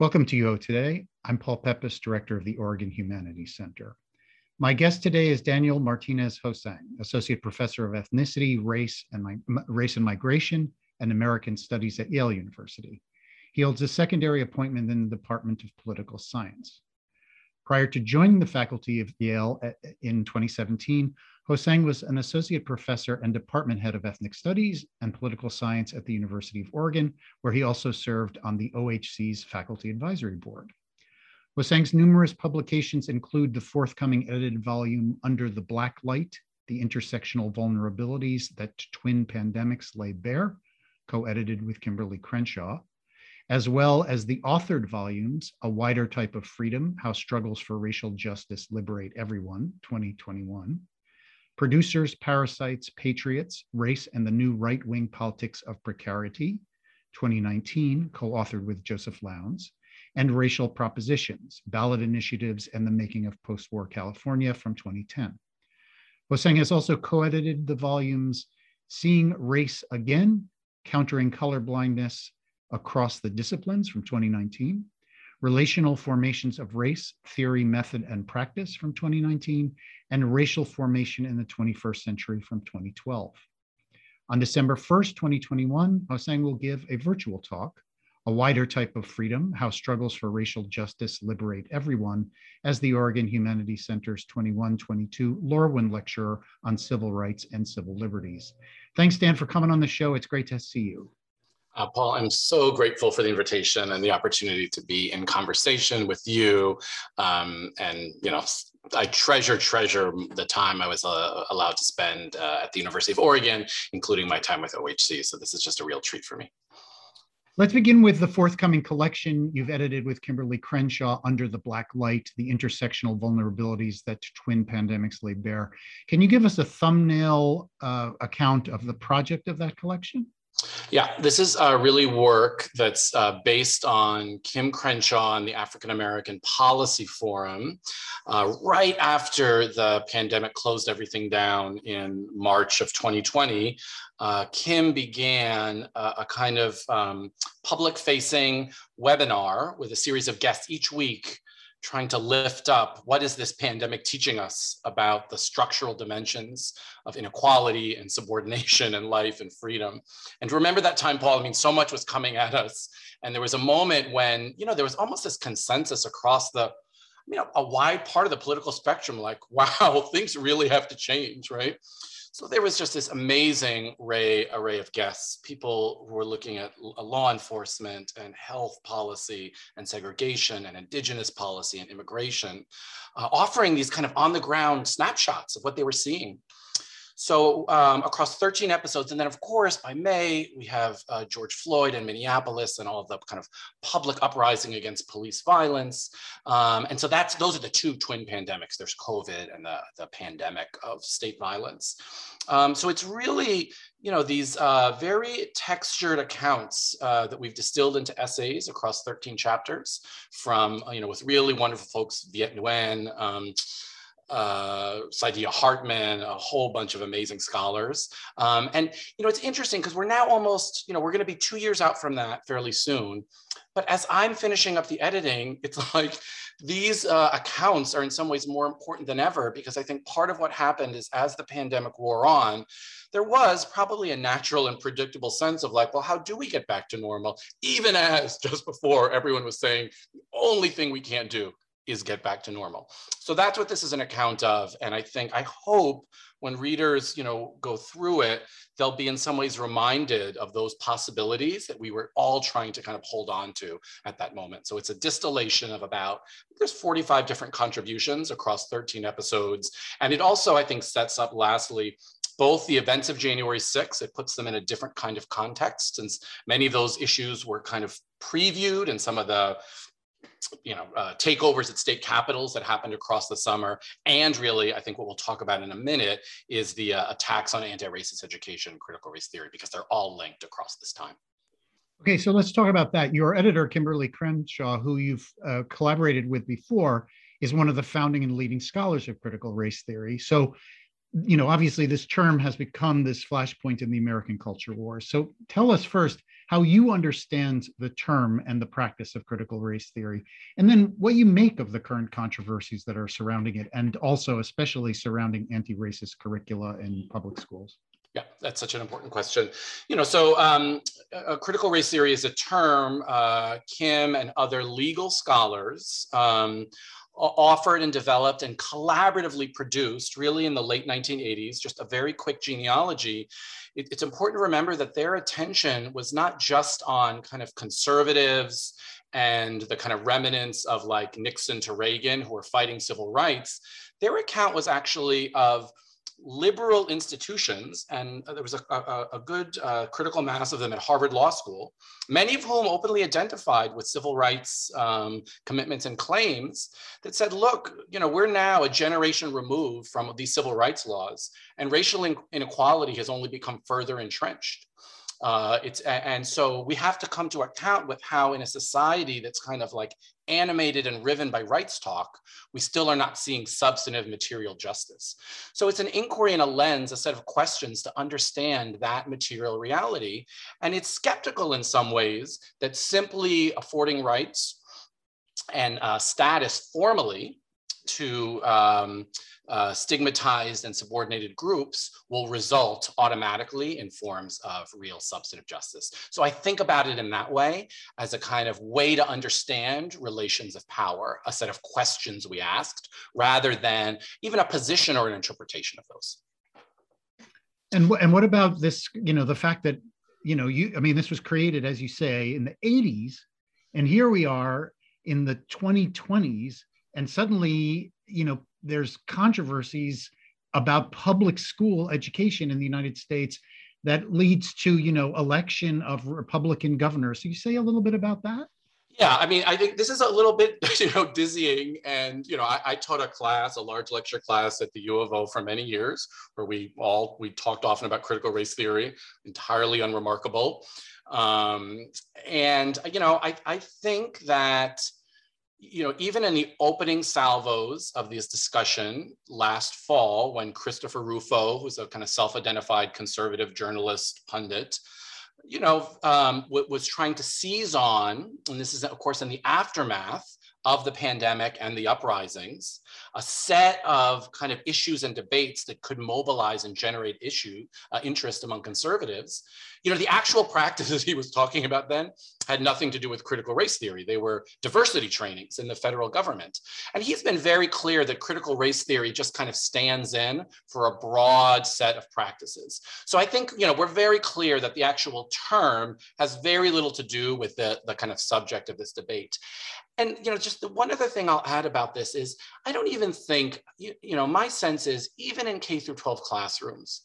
Welcome to UO Today. I'm Paul Peppis, Director of the Oregon Humanities Center. My guest today is Daniel Martinez Hosang, Associate Professor of Ethnicity, Race, and Race and Migration and American Studies at Yale University. He holds a secondary appointment in the Department of Political Science. Prior to joining the faculty of Yale uh, in 2017, Hosang was an associate professor and department head of ethnic studies and political science at the University of Oregon, where he also served on the OHC's faculty advisory board. Hosang's numerous publications include the forthcoming edited volume Under the Black Light, The Intersectional Vulnerabilities That Twin Pandemics Lay Bare, co-edited with Kimberly Crenshaw, as well as the authored volumes, A Wider Type of Freedom, How Struggles for Racial Justice Liberate Everyone, 2021, Producers, Parasites, Patriots, Race and the New Right Wing Politics of Precarity, 2019, co authored with Joseph Lowndes, and Racial Propositions, Ballot Initiatives and the Making of Post War California from 2010. Hosang has also co edited the volumes Seeing Race Again, Countering Color Blindness Across the Disciplines from 2019, Relational Formations of Race, Theory, Method, and Practice from 2019, and Racial Formation in the 21st Century from 2012. On December 1st, 2021, Hosang will give a virtual talk, A Wider Type of Freedom, How Struggles for Racial Justice Liberate Everyone, as the Oregon Humanities Center's 21-22 Lorwin Lecturer on Civil Rights and Civil Liberties. Thanks, Dan, for coming on the show. It's great to see you. Uh, Paul, I'm so grateful for the invitation and the opportunity to be in conversation with you. Um, and, you know, I treasure, treasure the time I was uh, allowed to spend uh, at the University of Oregon, including my time with OHC. So this is just a real treat for me. Let's begin with the forthcoming collection you've edited with Kimberly Crenshaw, Under the Black Light, the intersectional vulnerabilities that twin pandemics lay bare. Can you give us a thumbnail uh, account of the project of that collection? Yeah, this is uh, really work that's uh, based on Kim Crenshaw and the African American Policy Forum. Uh, right after the pandemic closed everything down in March of 2020, uh, Kim began a, a kind of um, public facing webinar with a series of guests each week trying to lift up what is this pandemic teaching us about the structural dimensions of inequality and subordination and life and freedom. And remember that time, Paul, I mean, so much was coming at us. And there was a moment when, you know, there was almost this consensus across the, you know, a wide part of the political spectrum, like, wow, things really have to change, right? So there was just this amazing array, array of guests, people who were looking at law enforcement and health policy and segregation and indigenous policy and immigration, uh, offering these kind of on the ground snapshots of what they were seeing. So um, across 13 episodes, and then of course by May we have uh, George Floyd in Minneapolis and all of the kind of public uprising against police violence. Um, and so that's those are the two twin pandemics. There's COVID and the, the pandemic of state violence. Um, so it's really, you know, these uh, very textured accounts uh, that we've distilled into essays across 13 chapters from, you know, with really wonderful folks, Viet Nguyen, um, uh, Saidiya Hartman, a whole bunch of amazing scholars. Um, and, you know, it's interesting because we're now almost, you know, we're going to be two years out from that fairly soon. But as I'm finishing up the editing, it's like these uh, accounts are in some ways more important than ever because I think part of what happened is as the pandemic wore on, there was probably a natural and predictable sense of like, well, how do we get back to normal? Even as just before everyone was saying, the only thing we can't do is get back to normal. So that's what this is an account of. And I think, I hope when readers, you know, go through it, they'll be in some ways reminded of those possibilities that we were all trying to kind of hold on to at that moment. So it's a distillation of about, there's 45 different contributions across 13 episodes. And it also, I think, sets up lastly, both the events of January 6th, it puts them in a different kind of context since many of those issues were kind of previewed and some of the you know, uh, takeovers at state capitals that happened across the summer. And really, I think what we'll talk about in a minute is the uh, attacks on anti-racist education and critical race theory, because they're all linked across this time. Okay, so let's talk about that. Your editor, Kimberly Crenshaw, who you've uh, collaborated with before, is one of the founding and leading scholars of critical race theory. So you know, obviously this term has become this flashpoint in the American culture war. So tell us first how you understand the term and the practice of critical race theory, and then what you make of the current controversies that are surrounding it, and also especially surrounding anti-racist curricula in public schools. Yeah, that's such an important question. You know, so um, critical race theory is a term uh, Kim and other legal scholars um, offered and developed and collaboratively produced really in the late 1980s, just a very quick genealogy. It, it's important to remember that their attention was not just on kind of conservatives and the kind of remnants of like Nixon to Reagan who were fighting civil rights. Their account was actually of liberal institutions, and there was a, a, a good uh, critical mass of them at Harvard Law School, many of whom openly identified with civil rights um, commitments and claims that said, look, you know, we're now a generation removed from these civil rights laws, and racial inequality has only become further entrenched. Uh, it's and so we have to come to account with how in a society that's kind of like animated and riven by rights talk, we still are not seeing substantive material justice. So it's an inquiry and a lens, a set of questions to understand that material reality. And it's skeptical in some ways that simply affording rights and uh, status formally to um, uh, stigmatized and subordinated groups will result automatically in forms of real substantive justice. So I think about it in that way as a kind of way to understand relations of power, a set of questions we asked, rather than even a position or an interpretation of those. And, and what about this, you know, the fact that, you know, you, I mean, this was created, as you say, in the 80s, and here we are in the 2020s, and suddenly, you know, there's controversies about public school education in the United States that leads to, you know, election of Republican governors. So you say a little bit about that? Yeah, I mean, I think this is a little bit, you know, dizzying. And, you know, I, I, taught a class, a large lecture class at the U of O for many years, where we all, we talked often about critical race theory, entirely unremarkable. Um, and, you know, I, I think that, you know, even in the opening salvos of this discussion last fall, when Christopher Rufo, who's a kind of self-identified conservative journalist pundit, you know, um, was trying to seize on, and this is of course in the aftermath of the pandemic and the uprisings, a set of kind of issues and debates that could mobilize and generate issue uh, interest among conservatives. You know, the actual practices he was talking about then had nothing to do with critical race theory. They were diversity trainings in the federal government. And he's been very clear that critical race theory just kind of stands in for a broad set of practices. So I think, you know, we're very clear that the actual term has very little to do with the, the kind of subject of this debate. And, you know, just the one other thing I'll add about this is I don't even think, you, you know, my sense is even in K through 12 classrooms,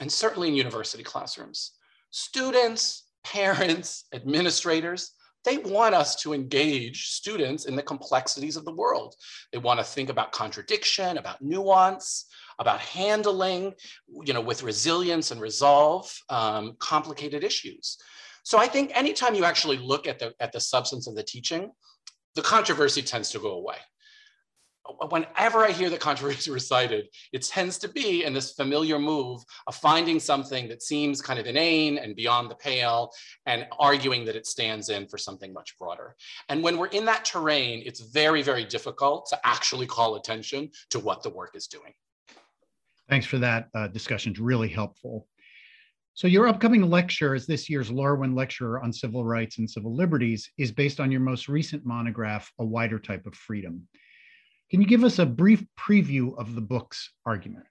and certainly in university classrooms, students, parents, administrators, they want us to engage students in the complexities of the world. They want to think about contradiction, about nuance, about handling, you know, with resilience and resolve, um, complicated issues. So I think anytime you actually look at the, at the substance of the teaching, the controversy tends to go away whenever I hear the controversy recited, it tends to be in this familiar move of finding something that seems kind of inane and beyond the pale and arguing that it stands in for something much broader. And when we're in that terrain, it's very, very difficult to actually call attention to what the work is doing. Thanks for that uh, discussion. It's really helpful. So your upcoming lecture as this year's Lorwin Lecturer on Civil Rights and Civil Liberties is based on your most recent monograph, A Wider Type of Freedom. Can you give us a brief preview of the book's argument?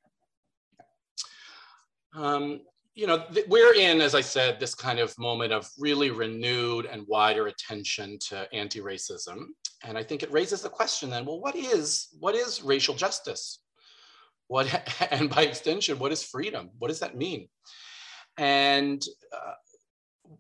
Um, you know, we're in, as I said, this kind of moment of really renewed and wider attention to anti-racism. And I think it raises the question then, well, what is, what is racial justice? What, and by extension, what is freedom? What does that mean? And uh,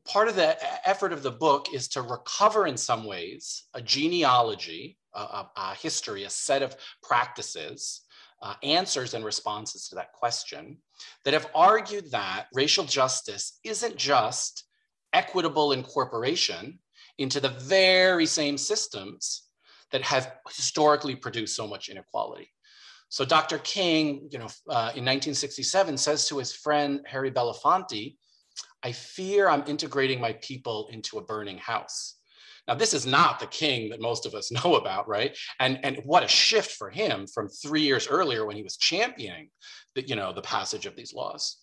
part of the effort of the book is to recover in some ways a genealogy a, a history, a set of practices, uh, answers and responses to that question that have argued that racial justice isn't just equitable incorporation into the very same systems that have historically produced so much inequality. So Dr. King, you know, uh, in 1967 says to his friend Harry Belafonte, I fear I'm integrating my people into a burning house. Now, this is not the king that most of us know about, right? And, and what a shift for him from three years earlier when he was championing the, you know, the passage of these laws.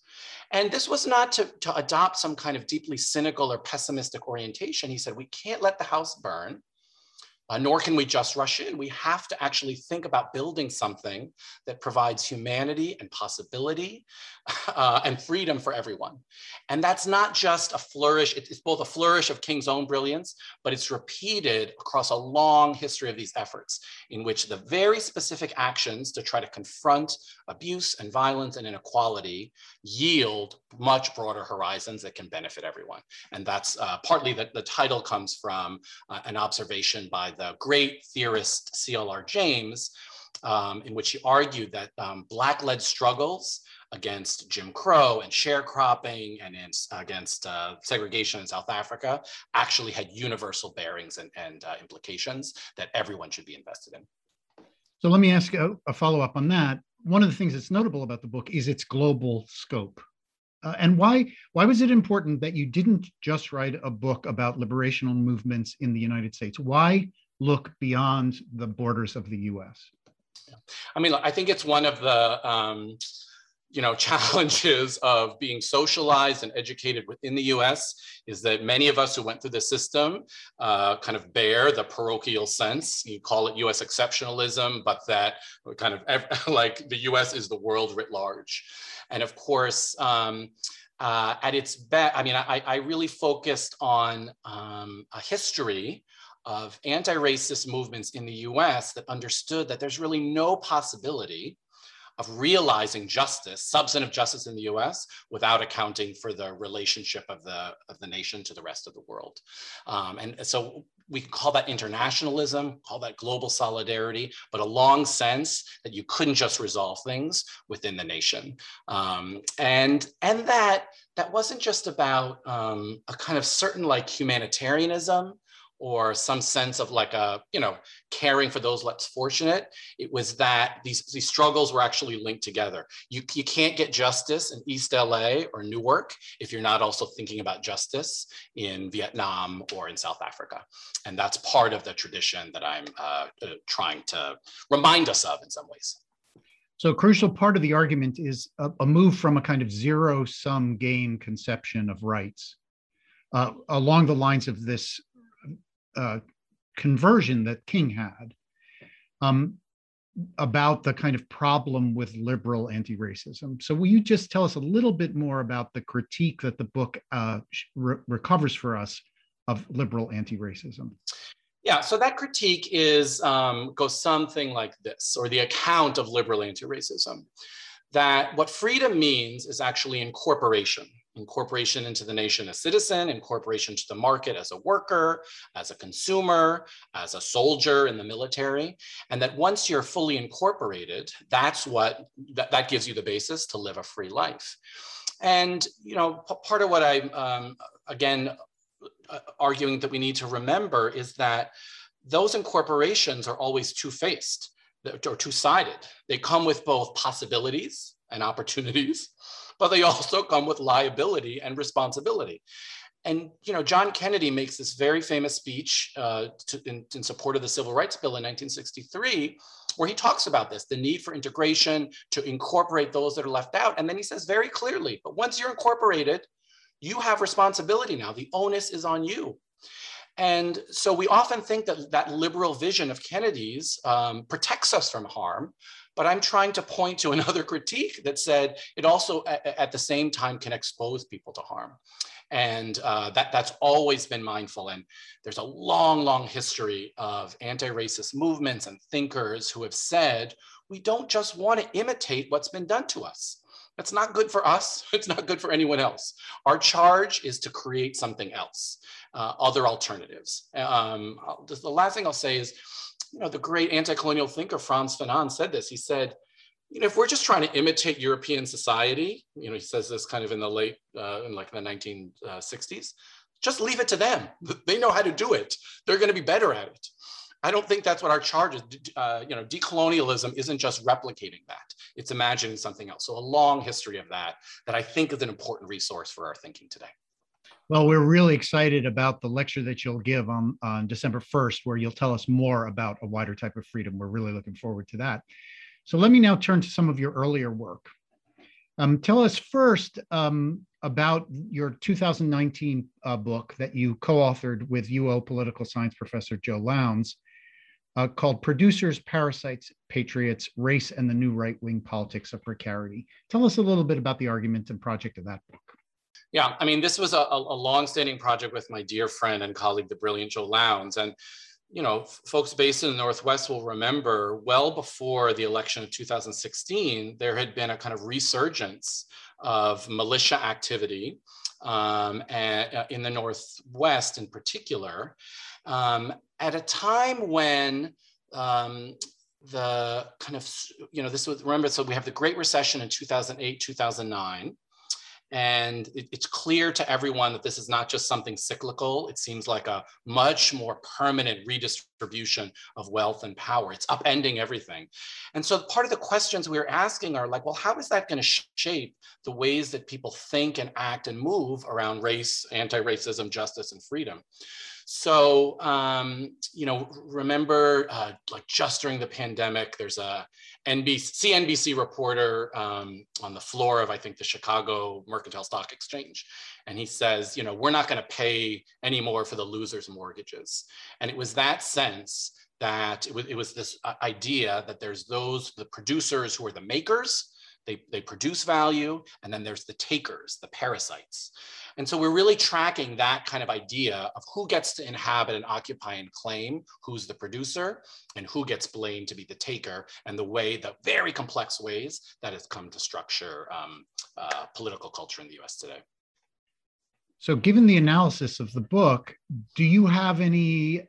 And this was not to, to adopt some kind of deeply cynical or pessimistic orientation. He said, we can't let the house burn uh, nor can we just rush in. We have to actually think about building something that provides humanity and possibility uh, and freedom for everyone. And that's not just a flourish, it's both a flourish of King's own brilliance, but it's repeated across a long history of these efforts in which the very specific actions to try to confront abuse and violence and inequality yield much broader horizons that can benefit everyone. And that's uh, partly that the title comes from uh, an observation by the great theorist CLR James, um, in which he argued that um, Black-led struggles against Jim Crow and sharecropping and in, against uh, segregation in South Africa actually had universal bearings and, and uh, implications that everyone should be invested in. So let me ask a, a follow up on that. One of the things that's notable about the book is its global scope. Uh, and why why was it important that you didn't just write a book about liberational movements in the United States? Why look beyond the borders of the U.S.? I mean, I think it's one of the um, you know challenges of being socialized and educated within the U.S. is that many of us who went through the system uh, kind of bear the parochial sense. You call it U.S. exceptionalism, but that kind of like the U.S. is the world writ large. And of course, um, uh, at its best, I mean, I, I, really focused on um, a history of anti-racist movements in the US that understood that there's really no possibility of realizing justice, substantive justice in the US, without accounting for the relationship of the, of the nation to the rest of the world. Um, and so we can call that internationalism, call that global solidarity, but a long sense that you couldn't just resolve things within the nation. Um, and, and that, that wasn't just about um, a kind of certain like humanitarianism or some sense of like a you know caring for those less fortunate. It was that these, these struggles were actually linked together. You, you can't get justice in east la or newark if you're not also thinking about justice in vietnam or in south africa. And that's part of the tradition that i'm uh, uh, trying to remind us of in some ways. So a crucial part of the argument is a, a move from a kind of zero sum game conception of rights uh, along the lines of this uh, conversion that King had um, about the kind of problem with liberal anti racism. So, will you just tell us a little bit more about the critique that the book uh, re- recovers for us of liberal anti racism? Yeah, so that critique is um, goes something like this, or the account of liberal anti-racism, that what freedom means is actually incorporation incorporation into the nation as citizen, incorporation to the market as a worker, as a consumer, as a soldier in the military. And that once you're fully incorporated, that's what, that, that gives you the basis to live a free life. And, you know, part of what I'm, um, again, uh, arguing that we need to remember is that those incorporations are always two-faced or two-sided. They come with both possibilities and opportunities, but they also come with liability and responsibility. And you know, John Kennedy makes this very famous speech uh, to, in, in, support of the Civil Rights Bill in 1963, where he talks about this, the need for integration, to incorporate those that are left out. And then he says very clearly, but once you're incorporated, you have responsibility now. The onus is on you. And so we often think that that liberal vision of Kennedy's um, protects us from harm, but I'm trying to point to another critique that said it also at, the same time can expose people to harm. And uh, that, that's always been mindful. And there's a long, long history of anti-racist movements and thinkers who have said, we don't just want to imitate what's been done to us. That's not good for us. It's not good for anyone else. Our charge is to create something else, uh, other alternatives. Um, the last thing I'll say is, you know, the great anti-colonial thinker Frantz Fanon said this. He said, you know, if we're just trying to imitate European society, you know, he says this kind of in the late, uh, in like the 1960s, just leave it to them. They know how to do it. They're going to be better at it. I don't think that's what our charge is. Uh, you know, decolonialism isn't just replicating that; it's imagining something else. So a long history of that that I think is an important resource for our thinking today. Well, we're really excited about the lecture that you'll give on, on December 1st, where you'll tell us more about a wider type of freedom. We're really looking forward to that. So let me now turn to some of your earlier work. Um, tell us first um, about your 2019 uh, book that you co-authored with UO political science professor Joe Lowndes uh, called Producers, Parasites, Patriots, Race and the New Right-Wing Politics of Precarity. Tell us a little bit about the argument and project of that book. Yeah, I mean, this was a, a long-standing project with my dear friend and colleague, the brilliant Joe Lowndes. And you know, folks based in the Northwest will remember well before the election of 2016, there had been a kind of resurgence of militia activity um, and, uh, in the Northwest in particular, um, at a time when um, the kind of, you know, this was, remember, so we have the Great Recession in 2008, 2009. And it, it's clear to everyone that this is not just something cyclical. It seems like a much more permanent redistribution of wealth and power. It's upending everything. And so part of the questions we are asking are like, well, how is that going to shape the ways that people think and act and move around race, anti-racism, justice, and freedom? So, um, you know, remember uh, like just during the pandemic, there's a NBC, CNBC reporter um, on the floor of, I think, the Chicago Mercantile Stock Exchange. And he says, you know, we're not going to pay anymore for the losers' mortgages. And it was that sense that it was, it was this uh, idea that there's those, the producers who are the makers, they, they produce value, and then there's the takers, the parasites. And so we're really tracking that kind of idea of who gets to inhabit and occupy and claim, who's the producer, and who gets blamed to be the taker, and the way, the very complex ways that has come to structure um, uh, political culture in the US today. So, given the analysis of the book, do you have any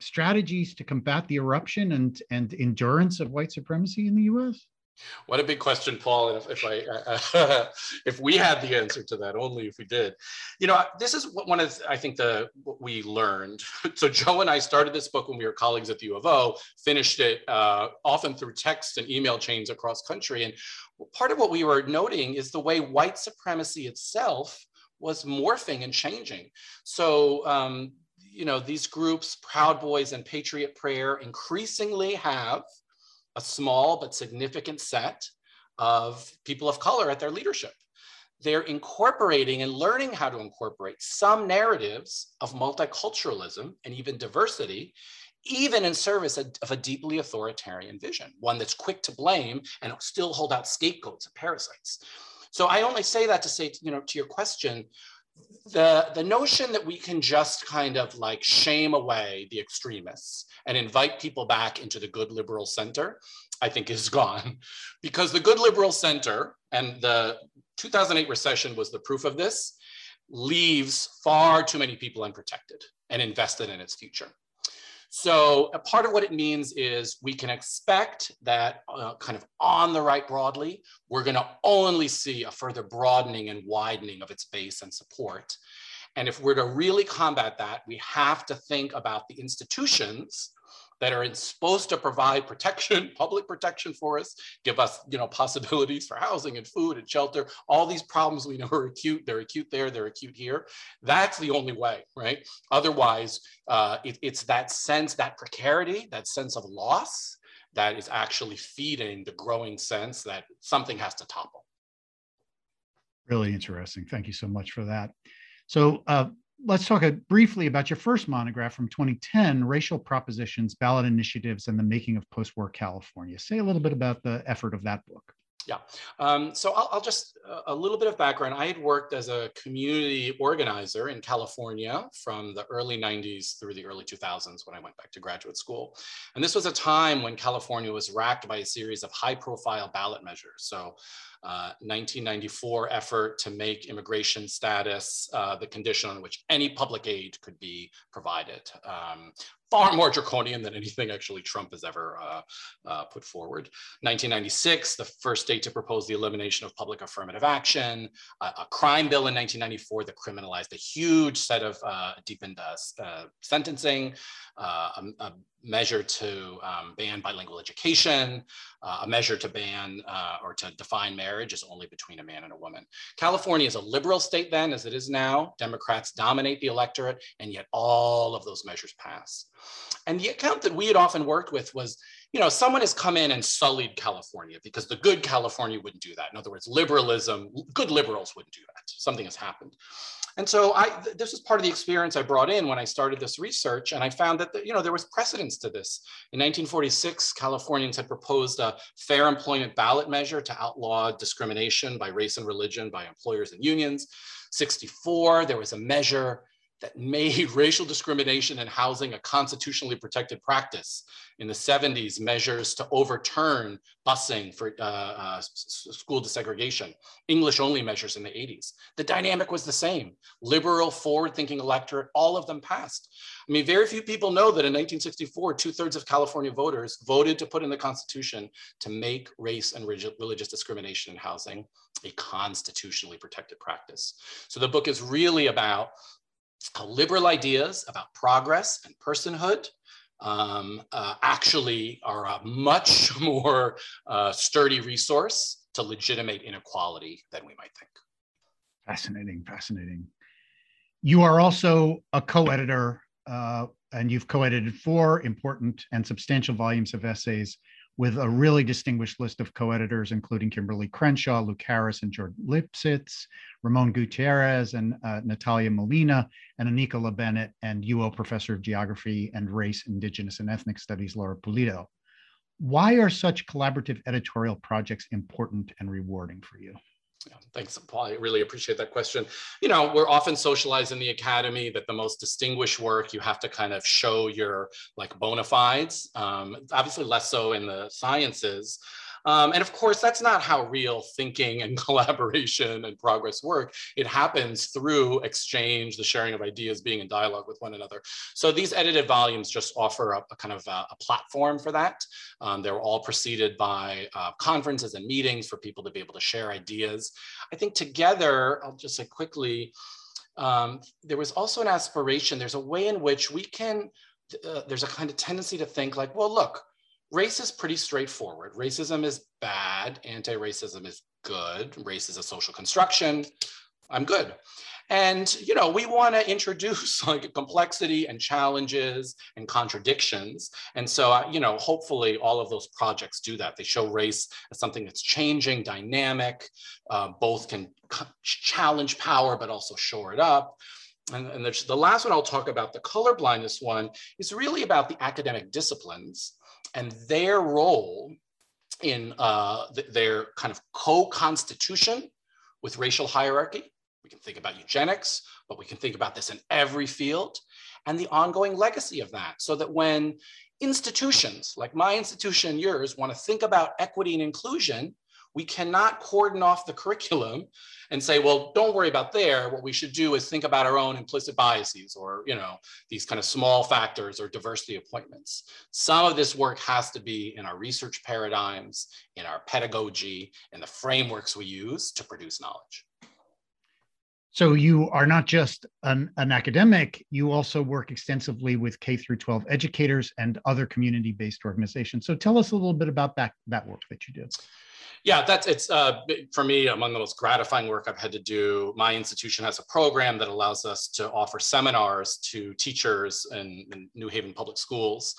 strategies to combat the eruption and, and endurance of white supremacy in the US? What a big question, Paul. If, if I, uh, if we had the answer to that, only if we did. You know, this is one of I think the what we learned. So Joe and I started this book when we were colleagues at the U of O. Finished it uh, often through text and email chains across country. And part of what we were noting is the way white supremacy itself was morphing and changing. So um, you know, these groups, Proud Boys and Patriot Prayer, increasingly have a small but significant set of people of color at their leadership. They're incorporating and learning how to incorporate some narratives of multiculturalism and even diversity, even in service of a deeply authoritarian vision, one that's quick to blame and still hold out scapegoats and parasites. So I only say that to say, you know, to your question, the, the notion that we can just kind of like shame away the extremists and invite people back into the good liberal center, I think is gone. Because the good liberal center, and the 2008 recession was the proof of this, leaves far too many people unprotected and invested in its future. So a part of what it means is we can expect that uh, kind of on the right broadly, we're going to only see a further broadening and widening of its base and support. And if we're to really combat that, we have to think about the institutions that are supposed to provide protection, public protection for us, give us, you know, possibilities for housing and food and shelter. All these problems we know are acute. They're acute there. They're acute here. That's the only way, right? Otherwise, uh, it, it's that sense, that precarity, that sense of loss that is actually feeding the growing sense that something has to topple. Really interesting. Thank you so much for that. So, uh, let's talk a, briefly about your first monograph from 2010 racial propositions ballot initiatives and the making of post-war california. Say a little bit about the effort of that book. Yeah. Um, so I'll, I'll just uh, a little bit of background. I had worked as a community organizer in california from the early 90s through the early 2000s when i went back to graduate school. And this was a time when california was racked by a series of high profile ballot measures. So uh, 1994 effort to make immigration status uh, the condition on which any public aid could be provided. Um, far more draconian than anything actually Trump has ever uh, uh, put forward. 1996, the first state to propose the elimination of public affirmative action, uh, a crime bill in 1994 that criminalized a huge set of uh, deepened uh, uh, sentencing, a, a, measure to um, ban bilingual education, a measure to ban or to define marriage as only between a man and a woman. California is a liberal state then, as it is now. Democrats dominate the electorate, and yet all of those measures pass. And the account that we had often worked with was, you know, someone has come in and sullied California because the good California wouldn't do that. In other words, liberalism, good liberals wouldn't do that. Something has happened. And so I, this was part of the experience I brought in when I started this research. And I found that, the, you know, there was precedence to this. In 1946, Californians had proposed a fair employment ballot measure to outlaw discrimination by race and religion by employers and unions. 64, there was a measure that made racial discrimination in housing a constitutionally protected practice. In the 70s, measures to overturn busing for uh, uh, school desegregation, English only measures in the 80s. The dynamic was the same. Liberal, forward thinking electorate, all of them passed. I mean, very few people know that in 1964, two thirds of California voters voted to put in the Constitution to make race and religious discrimination in housing a constitutionally protected practice. So the book is really about liberal ideas about progress and personhood um, uh, actually are a much more uh, sturdy resource to legitimate inequality than we might think. Fascinating, fascinating. You are also a co-editor, uh, and you've co-edited four important and substantial volumes of essays with a really distinguished list of co-editors, including Kimberly Crenshaw, Luke Harris, and George Lipsitz, Ramon Gutierrez, and uh, Natalia Molina, and Oneka LaBennett, and UO Professor of Geography and Race, Indigenous, and Ethnic Studies, Laura Pulido. Why are such collaborative editorial projects important and rewarding for you? Yeah, thanks, Paul. I really appreciate that question. You know, we're often socialized in the academy that the most distinguished work you have to kind of show your like bona fides. Um, obviously, less so in the sciences. Um, and of course, that's not how real thinking and collaboration and progress work. It happens through exchange, the sharing of ideas, being in dialogue with one another. So these edited volumes just offer a, a kind of a, a, platform for that. Um, they're all preceded by uh, conferences and meetings for people to be able to share ideas. I think together, I'll just say quickly, um, there was also an aspiration, there's a way in which we can, uh, there's a kind of tendency to think like, well, look, race is pretty straightforward. Racism is bad, anti-racism is good, race is a social construction, I'm good. And you know, we want to introduce like complexity and challenges and contradictions. And so, uh, you know, hopefully all of those projects do that. They show race as something that's changing, dynamic, uh, both can challenge power, but also shore it up. And, and the last one I'll talk about, the color blindness one, is really about the academic disciplines and their role in uh, th their kind of co-constitution with racial hierarchy. We can think about eugenics, but we can think about this in every field and the ongoing legacy of that so that when institutions like my institution and yours want to think about equity and inclusion, we cannot cordon off the curriculum and say, well, don't worry about there. What we should do is think about our own implicit biases or, you know, these kind of small factors or diversity appointments. Some of this work has to be in our research paradigms, in our pedagogy, in the frameworks we use to produce knowledge. So you are not just an, an academic, you also work extensively with K through 12 educators and other community-based organizations. So tell us a little bit about that, that work that you do. Yeah, that's it's uh, for me among the most gratifying work I've had to do. My institution has a program that allows us to offer seminars to teachers in, in New Haven public schools.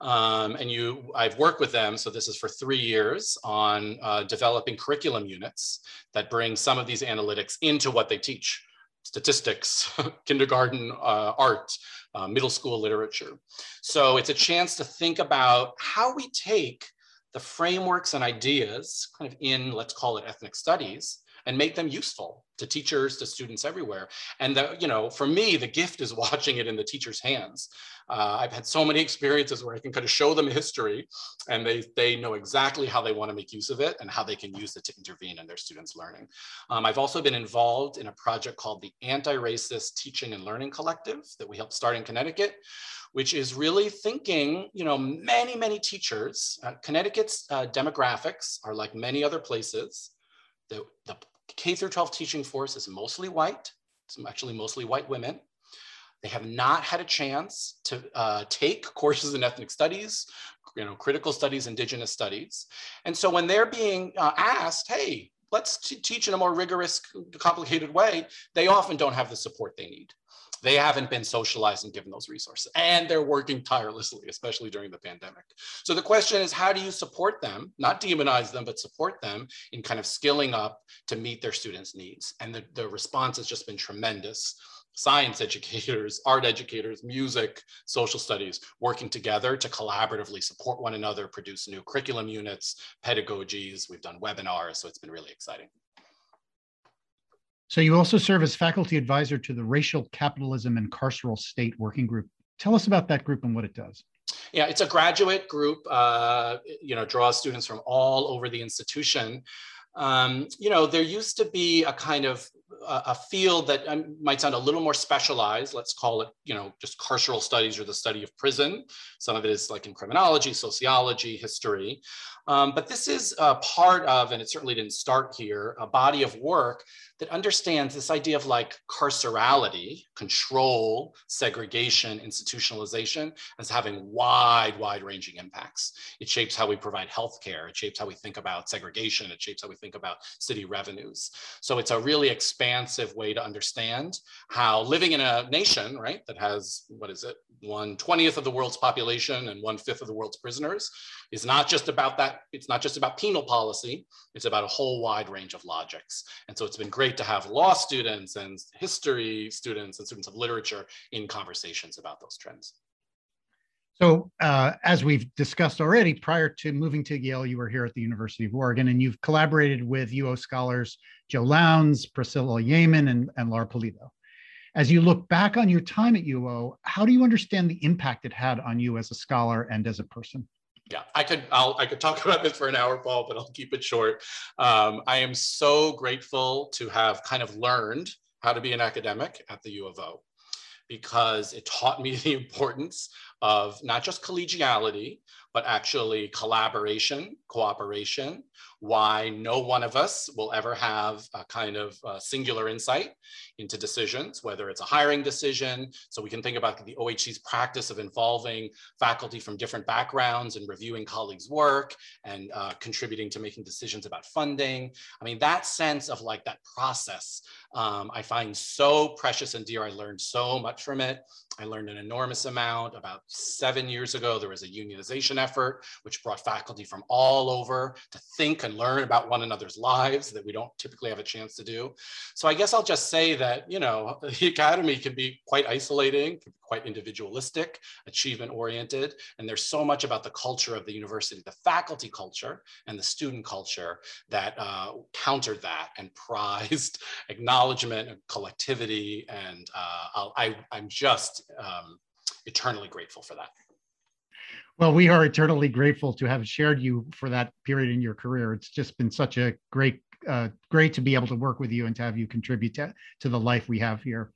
Um, and you, I've worked with them, so this is for three years on uh, developing curriculum units that bring some of these analytics into what they teach statistics, kindergarten uh, art, uh, middle school literature. So it's a chance to think about how we take the frameworks and ideas kind of in, let's call it ethnic studies, and make them useful to teachers, to students everywhere. And the, you know, for me, the gift is watching it in the teacher's hands. Uh, I've had so many experiences where I can kind of show them history and they, they know exactly how they want to make use of it and how they can use it to intervene in their students' learning. Um, I've also been involved in a project called the Anti-Racist Teaching and Learning Collective that we helped start in Connecticut, which is really thinking, you know, many, many teachers, uh, Connecticut's uh, demographics are like many other places. The, the K through 12 teaching force is mostly white. It's actually mostly white women. They have not had a chance to uh, take courses in ethnic studies, you know, critical studies, indigenous studies. And so when they're being uh, asked, hey, let's teach in a more rigorous, complicated way, they often don't have the support they need. They haven't been socialized and given those resources, and they're working tirelessly, especially during the pandemic. So the question is, how do you support them, not demonize them, but support them in kind of skilling up to meet their students' needs? And the, the response has just been tremendous science educators, art educators, music, social studies, working together to collaboratively support one another, produce new curriculum units, pedagogies. We've done webinars, so it's been really exciting. So you also serve as faculty advisor to the Racial Capitalism and Carceral State Working Group. Tell us about that group and what it does. Yeah, it's a graduate group, uh, you know, draws students from all over the institution. Um, you know, there used to be a kind of a field that um, might sound a little more specialized. Let's call it, you know, just carceral studies or the study of prison. Some of it is like in criminology, sociology, history. Um, but this is a part of, and it certainly didn't start here, a body of work that understands this idea of like carcerality, control, segregation, institutionalization as having wide, wide ranging impacts. It shapes how we provide healthcare. It shapes how we think about segregation. It shapes how we think about city revenues. So it's a really expansive way to understand how living in a nation, right, that has, what is it, one 20th of the world's population and one fifth of the world's prisoners is not just about that. It's not just about penal policy. It's about a whole wide range of logics. And so it's been great great to have law students and history students and students of literature in conversations about those trends. So, uh, as we've discussed already, prior to moving to Yale, you were here at the University of Oregon, and you've collaborated with UO scholars Joe Lowndes, Priscilla Yamin, and, and Laura Pulido. As you look back on your time at UO, how do you understand the impact it had on you as a scholar and as a person? Yeah, I could I'll, I could talk about this for an hour, Paul, but I'll keep it short. Um, I am so grateful to have kind of learned how to be an academic at the U of O because it taught me the importance of not just collegiality, but actually collaboration, cooperation, why no one of us will ever have a kind of uh, singular insight into decisions, whether it's a hiring decision. So we can think about the OHC's practice of involving faculty from different backgrounds and reviewing colleagues' work and uh, contributing to making decisions about funding. I mean, that sense of like that process, um, I find so precious and dear. I learned so much from it. I learned an enormous amount. About seven years ago, there was a unionization effort, which brought faculty from all over to think and learn about one another's lives that we don't typically have a chance to do. So I guess I'll just say that, you know, the academy can be quite isolating, quite individualistic, achievement oriented. And there's so much about the culture of the university, the faculty culture and the student culture that uh, countered that and prized acknowledgement and collectivity. And uh, I, I'm just um, eternally grateful for that. Well, we are eternally grateful to have shared you for that period in your career. It's just been such a great, uh, great to be able to work with you and to have you contribute to, to the life we have here.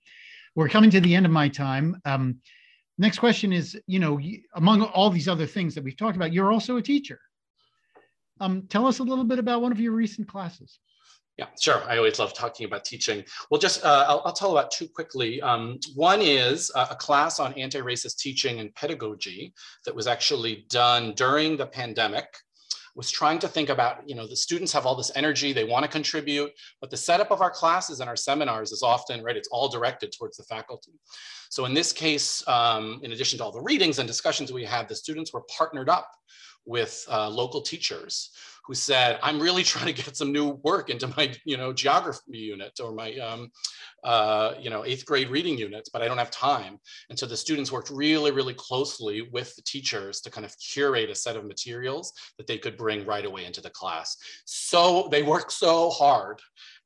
We're coming to the end of my time. Um, next question is, you know, among all these other things that we've talked about, you're also a teacher. Um, tell us a little bit about one of your recent classes. Yeah, sure. I always love talking about teaching. Well, just uh, I'll, I'll, tell about two quickly. Um, one is a, a class on anti-racist teaching and pedagogy that was actually done during the pandemic was trying to think about, you know, the students have all this energy, they want to contribute, but the setup of our classes and our seminars is often, right, it's all directed towards the faculty. So in this case, um, in addition to all the readings and discussions we had, the students were partnered up with uh, local teachers who said, I'm really trying to get some new work into my, you know, geography unit or my, um, uh, you know, eighth grade reading units, but I don't have time. And so the students worked really, really closely with the teachers to kind of curate a set of materials that they could bring right away into the class. So they worked so hard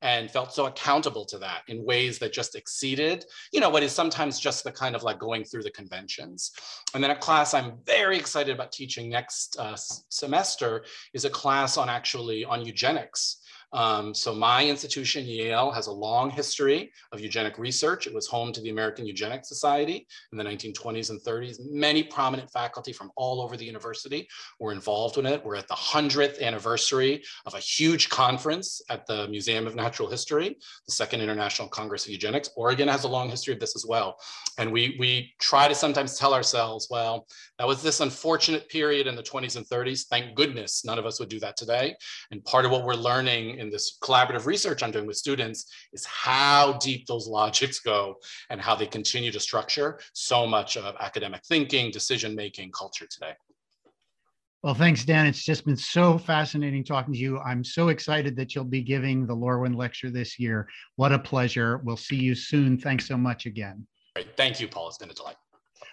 and felt so accountable to that in ways that just exceeded, you know, what is sometimes just the kind of like going through the conventions. And then a class I'm very excited about teaching next uh, semester is a class on actually on eugenics. Um, so my institution, Yale, has a long history of eugenic research. It was home to the American Eugenics Society in the 1920s and 30s. Many prominent faculty from all over the university were involved in it. We're at the 100th anniversary of a huge conference at the Museum of Natural History, the Second International Congress of Eugenics. Oregon has a long history of this as well. And we, we try to sometimes tell ourselves, well, that was this unfortunate period in the 20s and 30s. Thank goodness none of us would do that today. And part of what we're learning in this collaborative research I'm doing with students is how deep those logics go and how they continue to structure so much of academic thinking, decision making, culture today. Well, thanks, Dan. It's just been so fascinating talking to you. I'm so excited that you'll be giving the Lorwin Lecture this year. What a pleasure. We'll see you soon. Thanks so much again. Great. Thank you, Paul. It's been a delight.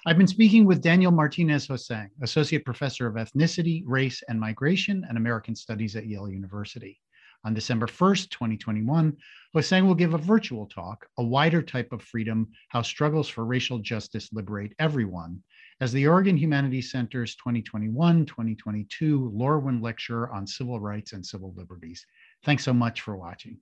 I've been speaking with Daniel Martinez Hosang, Associate Professor of Ethnicity, Race, and Migration and American Studies at Yale University. On December 1st, 2021, HoSang will give a virtual talk, A Wider Type of Freedom How Struggles for Racial Justice Liberate Everyone, as the Oregon Humanities Center's 2021 2022 Lorwin Lecture on Civil Rights and Civil Liberties. Thanks so much for watching.